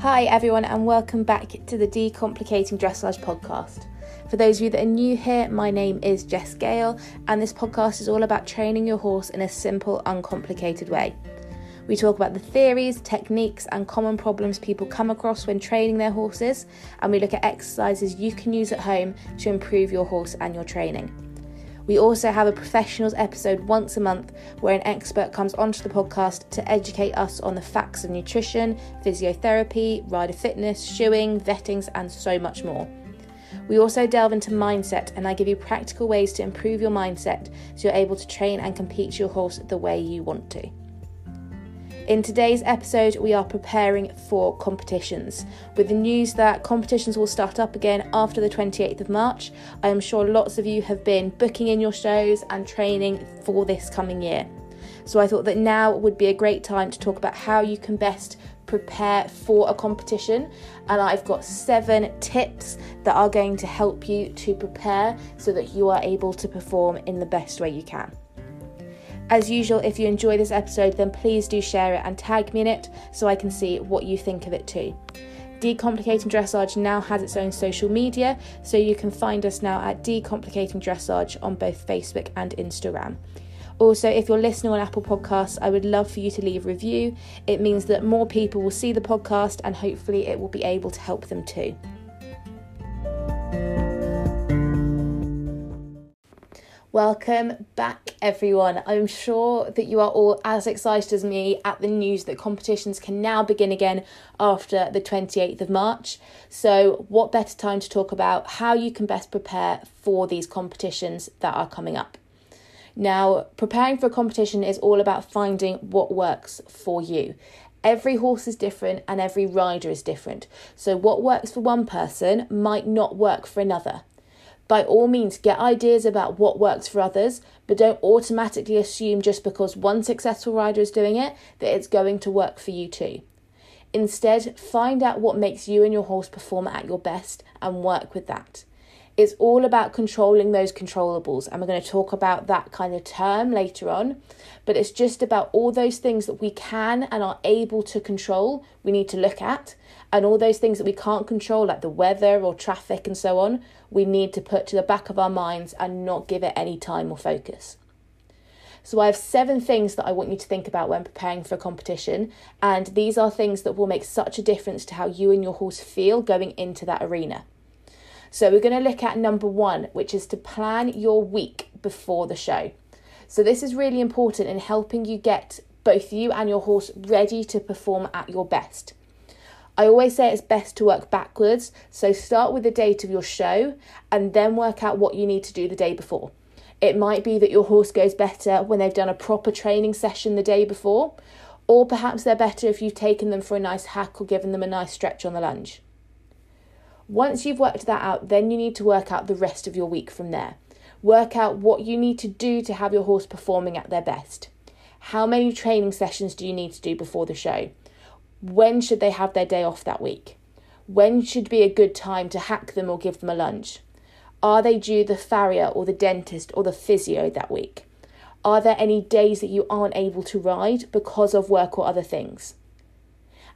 Hi, everyone, and welcome back to the Decomplicating Dressage podcast. For those of you that are new here, my name is Jess Gale, and this podcast is all about training your horse in a simple, uncomplicated way. We talk about the theories, techniques, and common problems people come across when training their horses, and we look at exercises you can use at home to improve your horse and your training. We also have a professionals episode once a month where an expert comes onto the podcast to educate us on the facts of nutrition, physiotherapy, rider fitness, shoeing, vettings, and so much more. We also delve into mindset and I give you practical ways to improve your mindset so you're able to train and compete your horse the way you want to. In today's episode, we are preparing for competitions. With the news that competitions will start up again after the 28th of March, I am sure lots of you have been booking in your shows and training for this coming year. So I thought that now would be a great time to talk about how you can best prepare for a competition. And I've got seven tips that are going to help you to prepare so that you are able to perform in the best way you can. As usual, if you enjoy this episode, then please do share it and tag me in it so I can see what you think of it too. Decomplicating Dressage now has its own social media, so you can find us now at Decomplicating Dressage on both Facebook and Instagram. Also, if you're listening on Apple Podcasts, I would love for you to leave a review. It means that more people will see the podcast and hopefully it will be able to help them too. Welcome back, everyone. I'm sure that you are all as excited as me at the news that competitions can now begin again after the 28th of March. So, what better time to talk about how you can best prepare for these competitions that are coming up? Now, preparing for a competition is all about finding what works for you. Every horse is different and every rider is different. So, what works for one person might not work for another by all means get ideas about what works for others, but don't automatically assume just because one successful rider is doing it that it's going to work for you too. Instead, find out what makes you and your horse perform at your best and work with that. It's all about controlling those controllables, and we're going to talk about that kind of term later on. But it's just about all those things that we can and are able to control, we need to look at, and all those things that we can't control, like the weather or traffic and so on, we need to put to the back of our minds and not give it any time or focus. So, I have seven things that I want you to think about when preparing for a competition, and these are things that will make such a difference to how you and your horse feel going into that arena. So, we're going to look at number one, which is to plan your week before the show. So, this is really important in helping you get both you and your horse ready to perform at your best. I always say it's best to work backwards, so start with the date of your show and then work out what you need to do the day before. It might be that your horse goes better when they've done a proper training session the day before, or perhaps they're better if you've taken them for a nice hack or given them a nice stretch on the lunge. Once you've worked that out, then you need to work out the rest of your week from there. Work out what you need to do to have your horse performing at their best. How many training sessions do you need to do before the show? When should they have their day off that week? When should be a good time to hack them or give them a lunge? Are they due the farrier or the dentist or the physio that week? Are there any days that you aren't able to ride because of work or other things?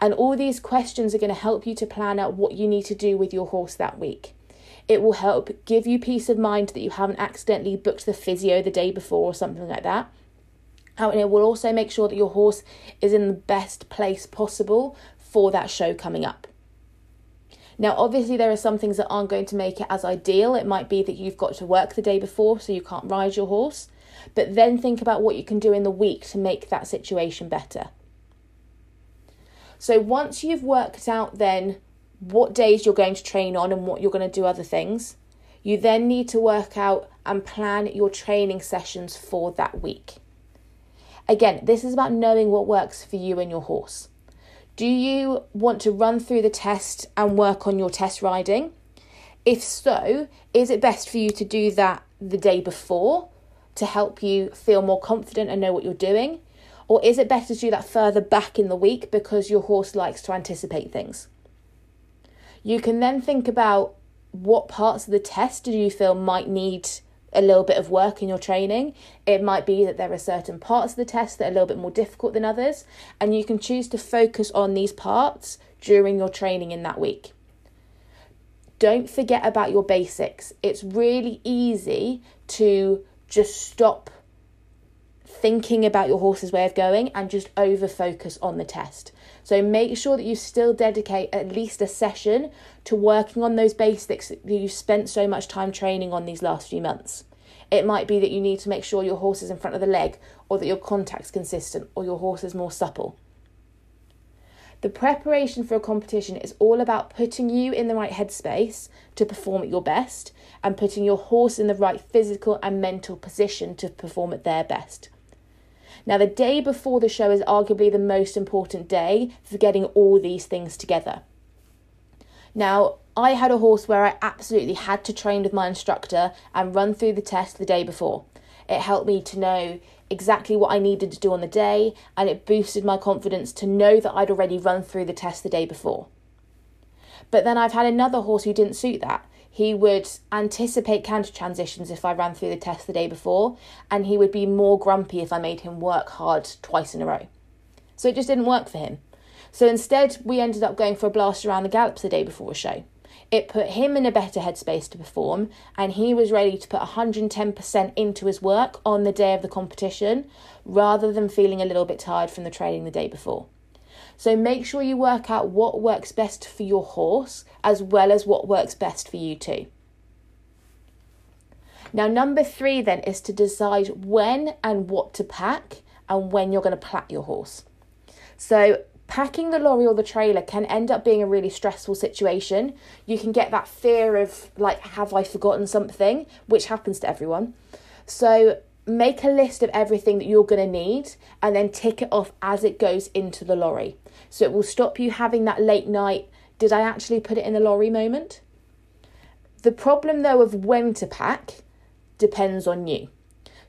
And all these questions are going to help you to plan out what you need to do with your horse that week. It will help give you peace of mind that you haven't accidentally booked the physio the day before or something like that. Oh, and it will also make sure that your horse is in the best place possible for that show coming up. Now, obviously, there are some things that aren't going to make it as ideal. It might be that you've got to work the day before, so you can't ride your horse. But then think about what you can do in the week to make that situation better. So, once you've worked out then what days you're going to train on and what you're going to do other things, you then need to work out and plan your training sessions for that week. Again, this is about knowing what works for you and your horse. Do you want to run through the test and work on your test riding? If so, is it best for you to do that the day before to help you feel more confident and know what you're doing? Or is it better to do that further back in the week because your horse likes to anticipate things? You can then think about what parts of the test do you feel might need a little bit of work in your training. It might be that there are certain parts of the test that are a little bit more difficult than others, and you can choose to focus on these parts during your training in that week. Don't forget about your basics. It's really easy to just stop thinking about your horse's way of going and just over focus on the test. So make sure that you still dedicate at least a session to working on those basics that you spent so much time training on these last few months. It might be that you need to make sure your horse is in front of the leg, or that your contact's consistent, or your horse is more supple. The preparation for a competition is all about putting you in the right headspace to perform at your best and putting your horse in the right physical and mental position to perform at their best. Now, the day before the show is arguably the most important day for getting all these things together. Now, I had a horse where I absolutely had to train with my instructor and run through the test the day before. It helped me to know exactly what I needed to do on the day, and it boosted my confidence to know that I'd already run through the test the day before. But then I've had another horse who didn't suit that. He would anticipate canter transitions if I ran through the test the day before, and he would be more grumpy if I made him work hard twice in a row. So it just didn't work for him. So instead, we ended up going for a blast around the gallops the day before a show. It put him in a better headspace to perform, and he was ready to put 110% into his work on the day of the competition rather than feeling a little bit tired from the training the day before. So make sure you work out what works best for your horse as well as what works best for you too. Now, number three then is to decide when and what to pack and when you're going to plat your horse. So, packing the lorry or the trailer can end up being a really stressful situation. You can get that fear of, like, have I forgotten something, which happens to everyone. So, make a list of everything that you're going to need and then tick it off as it goes into the lorry. So it will stop you having that late night, did I actually put it in the lorry moment? The problem though of when to pack depends on you.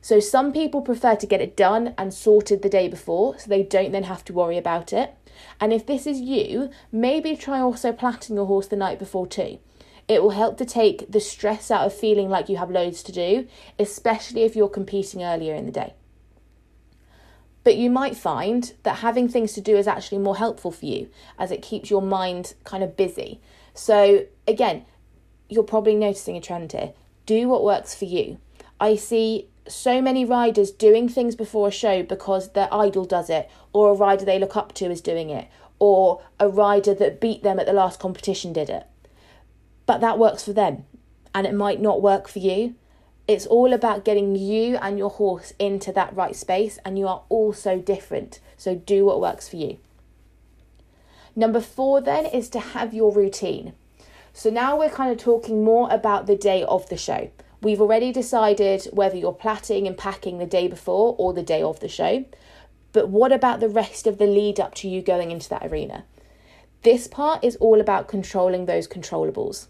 So some people prefer to get it done and sorted the day before so they don't then have to worry about it. And if this is you, maybe try also platting your horse the night before too. It will help to take the stress out of feeling like you have loads to do, especially if you're competing earlier in the day. But you might find that having things to do is actually more helpful for you as it keeps your mind kind of busy. So, again, you're probably noticing a trend here. Do what works for you. I see so many riders doing things before a show because their idol does it, or a rider they look up to is doing it, or a rider that beat them at the last competition did it. But that works for them, and it might not work for you. It's all about getting you and your horse into that right space, and you are all so different. So do what works for you. Number four, then, is to have your routine. So now we're kind of talking more about the day of the show. We've already decided whether you're platting and packing the day before or the day of the show. But what about the rest of the lead up to you going into that arena? This part is all about controlling those controllables.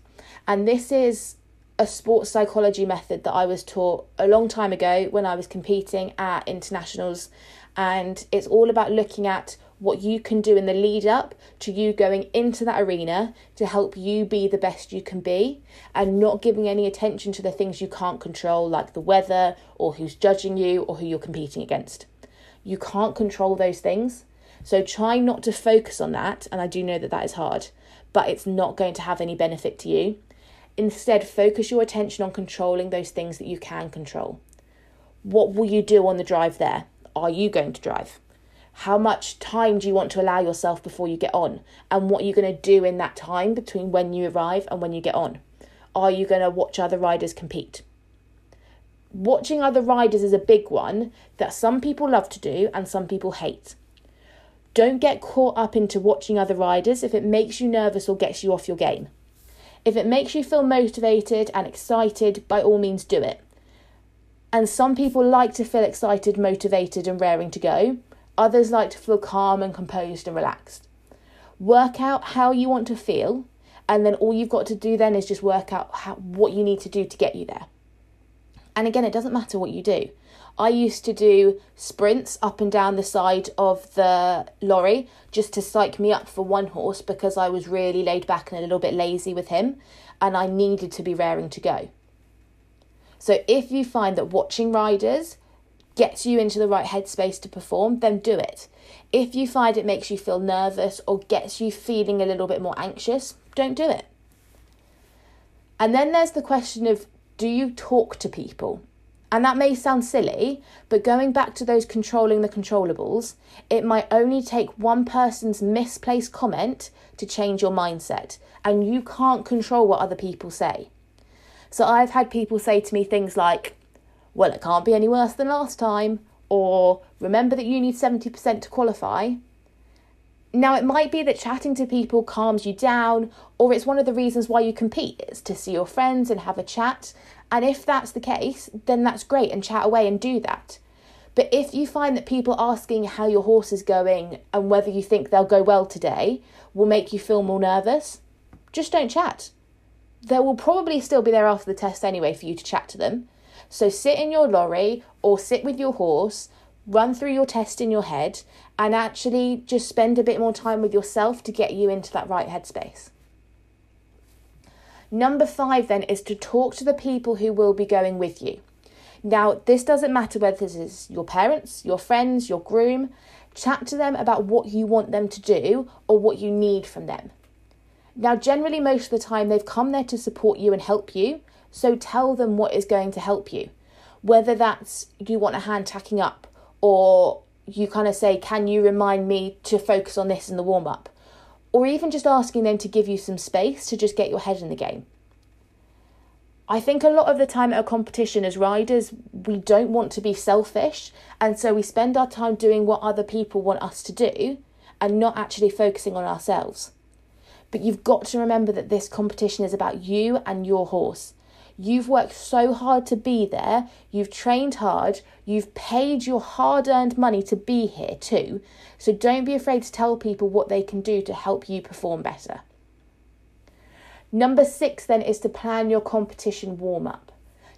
And this is a sports psychology method that I was taught a long time ago when I was competing at internationals. And it's all about looking at what you can do in the lead up to you going into that arena to help you be the best you can be and not giving any attention to the things you can't control, like the weather or who's judging you or who you're competing against. You can't control those things. So try not to focus on that. And I do know that that is hard, but it's not going to have any benefit to you. Instead, focus your attention on controlling those things that you can control. What will you do on the drive there? Are you going to drive? How much time do you want to allow yourself before you get on? And what are you going to do in that time between when you arrive and when you get on? Are you going to watch other riders compete? Watching other riders is a big one that some people love to do and some people hate. Don't get caught up into watching other riders if it makes you nervous or gets you off your game. If it makes you feel motivated and excited, by all means do it. And some people like to feel excited, motivated, and raring to go. Others like to feel calm and composed and relaxed. Work out how you want to feel, and then all you've got to do then is just work out how, what you need to do to get you there. And again, it doesn't matter what you do. I used to do sprints up and down the side of the lorry just to psych me up for one horse because I was really laid back and a little bit lazy with him and I needed to be raring to go. So if you find that watching riders gets you into the right headspace to perform, then do it. If you find it makes you feel nervous or gets you feeling a little bit more anxious, don't do it. And then there's the question of do you talk to people? And that may sound silly, but going back to those controlling the controllables, it might only take one person's misplaced comment to change your mindset, and you can't control what other people say. So I've had people say to me things like, well, it can't be any worse than last time, or remember that you need 70% to qualify. Now, it might be that chatting to people calms you down, or it's one of the reasons why you compete is to see your friends and have a chat and if that's the case, then that's great and chat away and do that. But if you find that people asking how your horse is going and whether you think they'll go well today will make you feel more nervous, just don't chat. They will probably still be there after the test anyway for you to chat to them. So sit in your lorry or sit with your horse, run through your test in your head, and actually just spend a bit more time with yourself to get you into that right headspace. Number five, then, is to talk to the people who will be going with you. Now, this doesn't matter whether this is your parents, your friends, your groom. Chat to them about what you want them to do or what you need from them. Now, generally, most of the time, they've come there to support you and help you, so tell them what is going to help you. Whether that's you want a hand tacking up, or you kind of say, Can you remind me to focus on this in the warm up? or even just asking them to give you some space to just get your head in the game. I think a lot of the time at a competition as riders, we don't want to be selfish, and so we spend our time doing what other people want us to do and not actually focusing on ourselves. But you've got to remember that this competition is about you and your horse. You've worked so hard to be there, you've trained hard, you've paid your hard earned money to be here too. So don't be afraid to tell people what they can do to help you perform better. Number six, then, is to plan your competition warm up.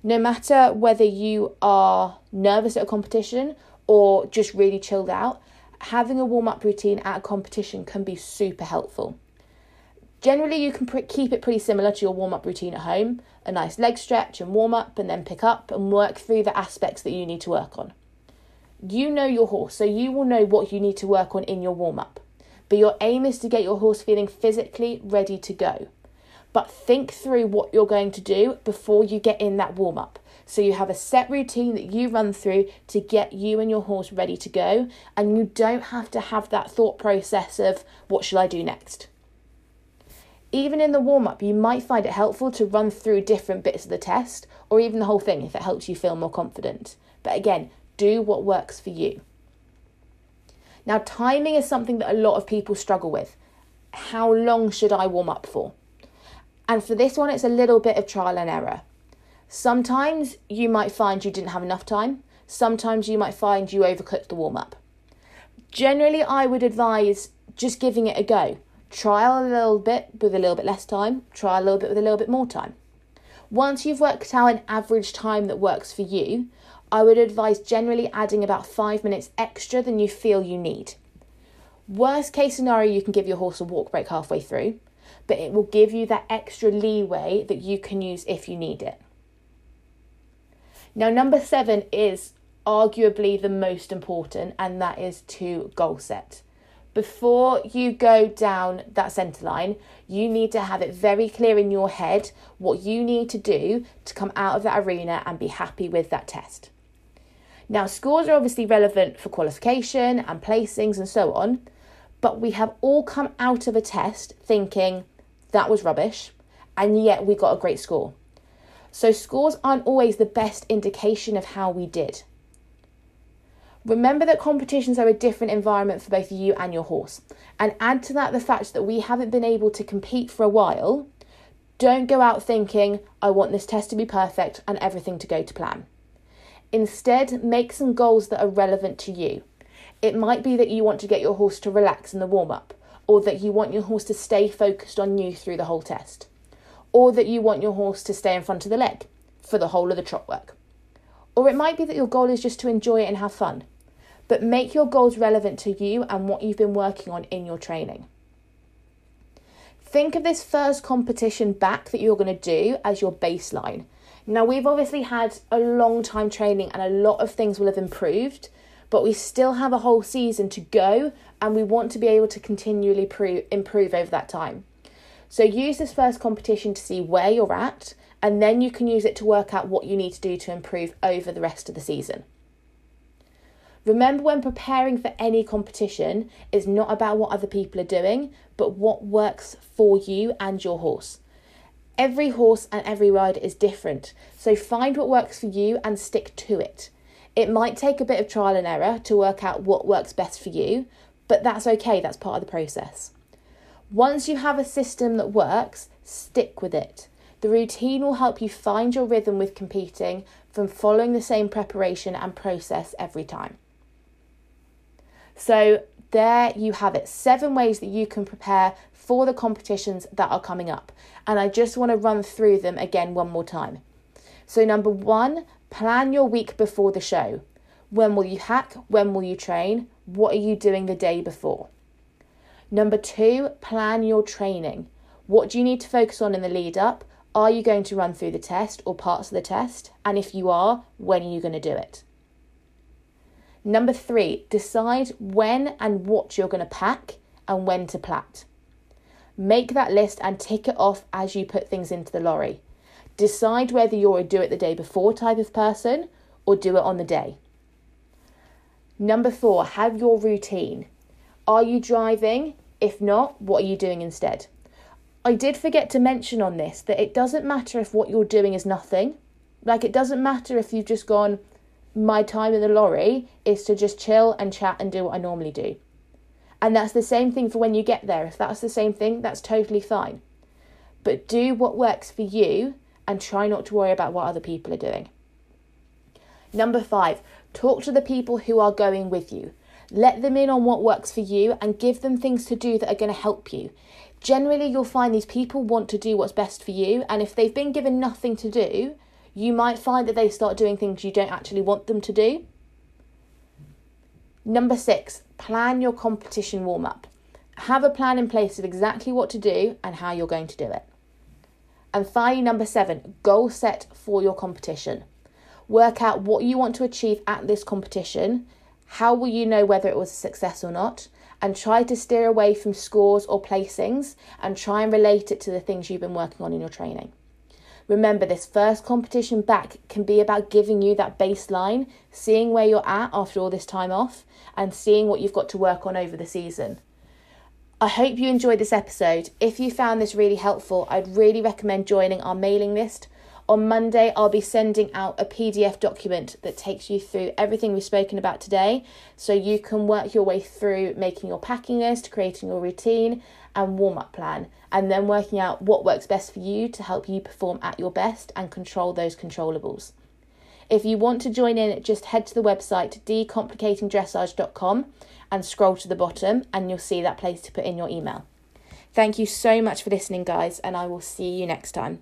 No matter whether you are nervous at a competition or just really chilled out, having a warm up routine at a competition can be super helpful. Generally, you can keep it pretty similar to your warm up routine at home a nice leg stretch and warm up, and then pick up and work through the aspects that you need to work on. You know your horse, so you will know what you need to work on in your warm up. But your aim is to get your horse feeling physically ready to go. But think through what you're going to do before you get in that warm up. So you have a set routine that you run through to get you and your horse ready to go, and you don't have to have that thought process of what shall I do next. Even in the warm up, you might find it helpful to run through different bits of the test or even the whole thing if it helps you feel more confident. But again, do what works for you. Now, timing is something that a lot of people struggle with. How long should I warm up for? And for this one, it's a little bit of trial and error. Sometimes you might find you didn't have enough time, sometimes you might find you overcooked the warm up. Generally, I would advise just giving it a go. Try a little bit with a little bit less time, try a little bit with a little bit more time. Once you've worked out an average time that works for you, I would advise generally adding about five minutes extra than you feel you need. Worst case scenario, you can give your horse a walk break halfway through, but it will give you that extra leeway that you can use if you need it. Now, number seven is arguably the most important, and that is to goal set. Before you go down that centre line, you need to have it very clear in your head what you need to do to come out of that arena and be happy with that test. Now, scores are obviously relevant for qualification and placings and so on, but we have all come out of a test thinking that was rubbish, and yet we got a great score. So, scores aren't always the best indication of how we did. Remember that competitions are a different environment for both you and your horse. And add to that the fact that we haven't been able to compete for a while. Don't go out thinking, I want this test to be perfect and everything to go to plan. Instead, make some goals that are relevant to you. It might be that you want to get your horse to relax in the warm up, or that you want your horse to stay focused on you through the whole test, or that you want your horse to stay in front of the leg for the whole of the trot work. Or it might be that your goal is just to enjoy it and have fun but make your goals relevant to you and what you've been working on in your training. Think of this first competition back that you're going to do as your baseline. Now, we've obviously had a long time training and a lot of things will have improved, but we still have a whole season to go and we want to be able to continually improve over that time. So, use this first competition to see where you're at, and then you can use it to work out what you need to do to improve over the rest of the season. Remember, when preparing for any competition, it's not about what other people are doing, but what works for you and your horse. Every horse and every rider is different, so find what works for you and stick to it. It might take a bit of trial and error to work out what works best for you, but that's okay, that's part of the process. Once you have a system that works, stick with it. The routine will help you find your rhythm with competing from following the same preparation and process every time. So, there you have it seven ways that you can prepare for the competitions that are coming up. And I just want to run through them again one more time. So, number one, plan your week before the show. When will you hack? When will you train? What are you doing the day before? Number two, plan your training. What do you need to focus on in the lead up? Are you going to run through the test or parts of the test? And if you are, when are you going to do it? Number three, decide when and what you're going to pack and when to plat. Make that list and tick it off as you put things into the lorry. Decide whether you're a do it the day before type of person or do it on the day. Number four, have your routine. Are you driving? If not, what are you doing instead? I did forget to mention on this that it doesn't matter if what you're doing is nothing. Like, it doesn't matter if you've just gone, my time in the lorry is to just chill and chat and do what I normally do. And that's the same thing for when you get there. If that's the same thing, that's totally fine. But do what works for you and try not to worry about what other people are doing. Number five, talk to the people who are going with you. Let them in on what works for you and give them things to do that are going to help you. Generally, you'll find these people want to do what's best for you, and if they've been given nothing to do, you might find that they start doing things you don't actually want them to do. Number six, plan your competition warm up. Have a plan in place of exactly what to do and how you're going to do it. And finally, number seven, goal set for your competition. Work out what you want to achieve at this competition. How will you know whether it was a success or not? And try to steer away from scores or placings and try and relate it to the things you've been working on in your training. Remember, this first competition back can be about giving you that baseline, seeing where you're at after all this time off, and seeing what you've got to work on over the season. I hope you enjoyed this episode. If you found this really helpful, I'd really recommend joining our mailing list. On Monday, I'll be sending out a PDF document that takes you through everything we've spoken about today so you can work your way through making your packing list, creating your routine, and warm up plan, and then working out what works best for you to help you perform at your best and control those controllables. If you want to join in, just head to the website decomplicatingdressage.com and scroll to the bottom, and you'll see that place to put in your email. Thank you so much for listening, guys, and I will see you next time.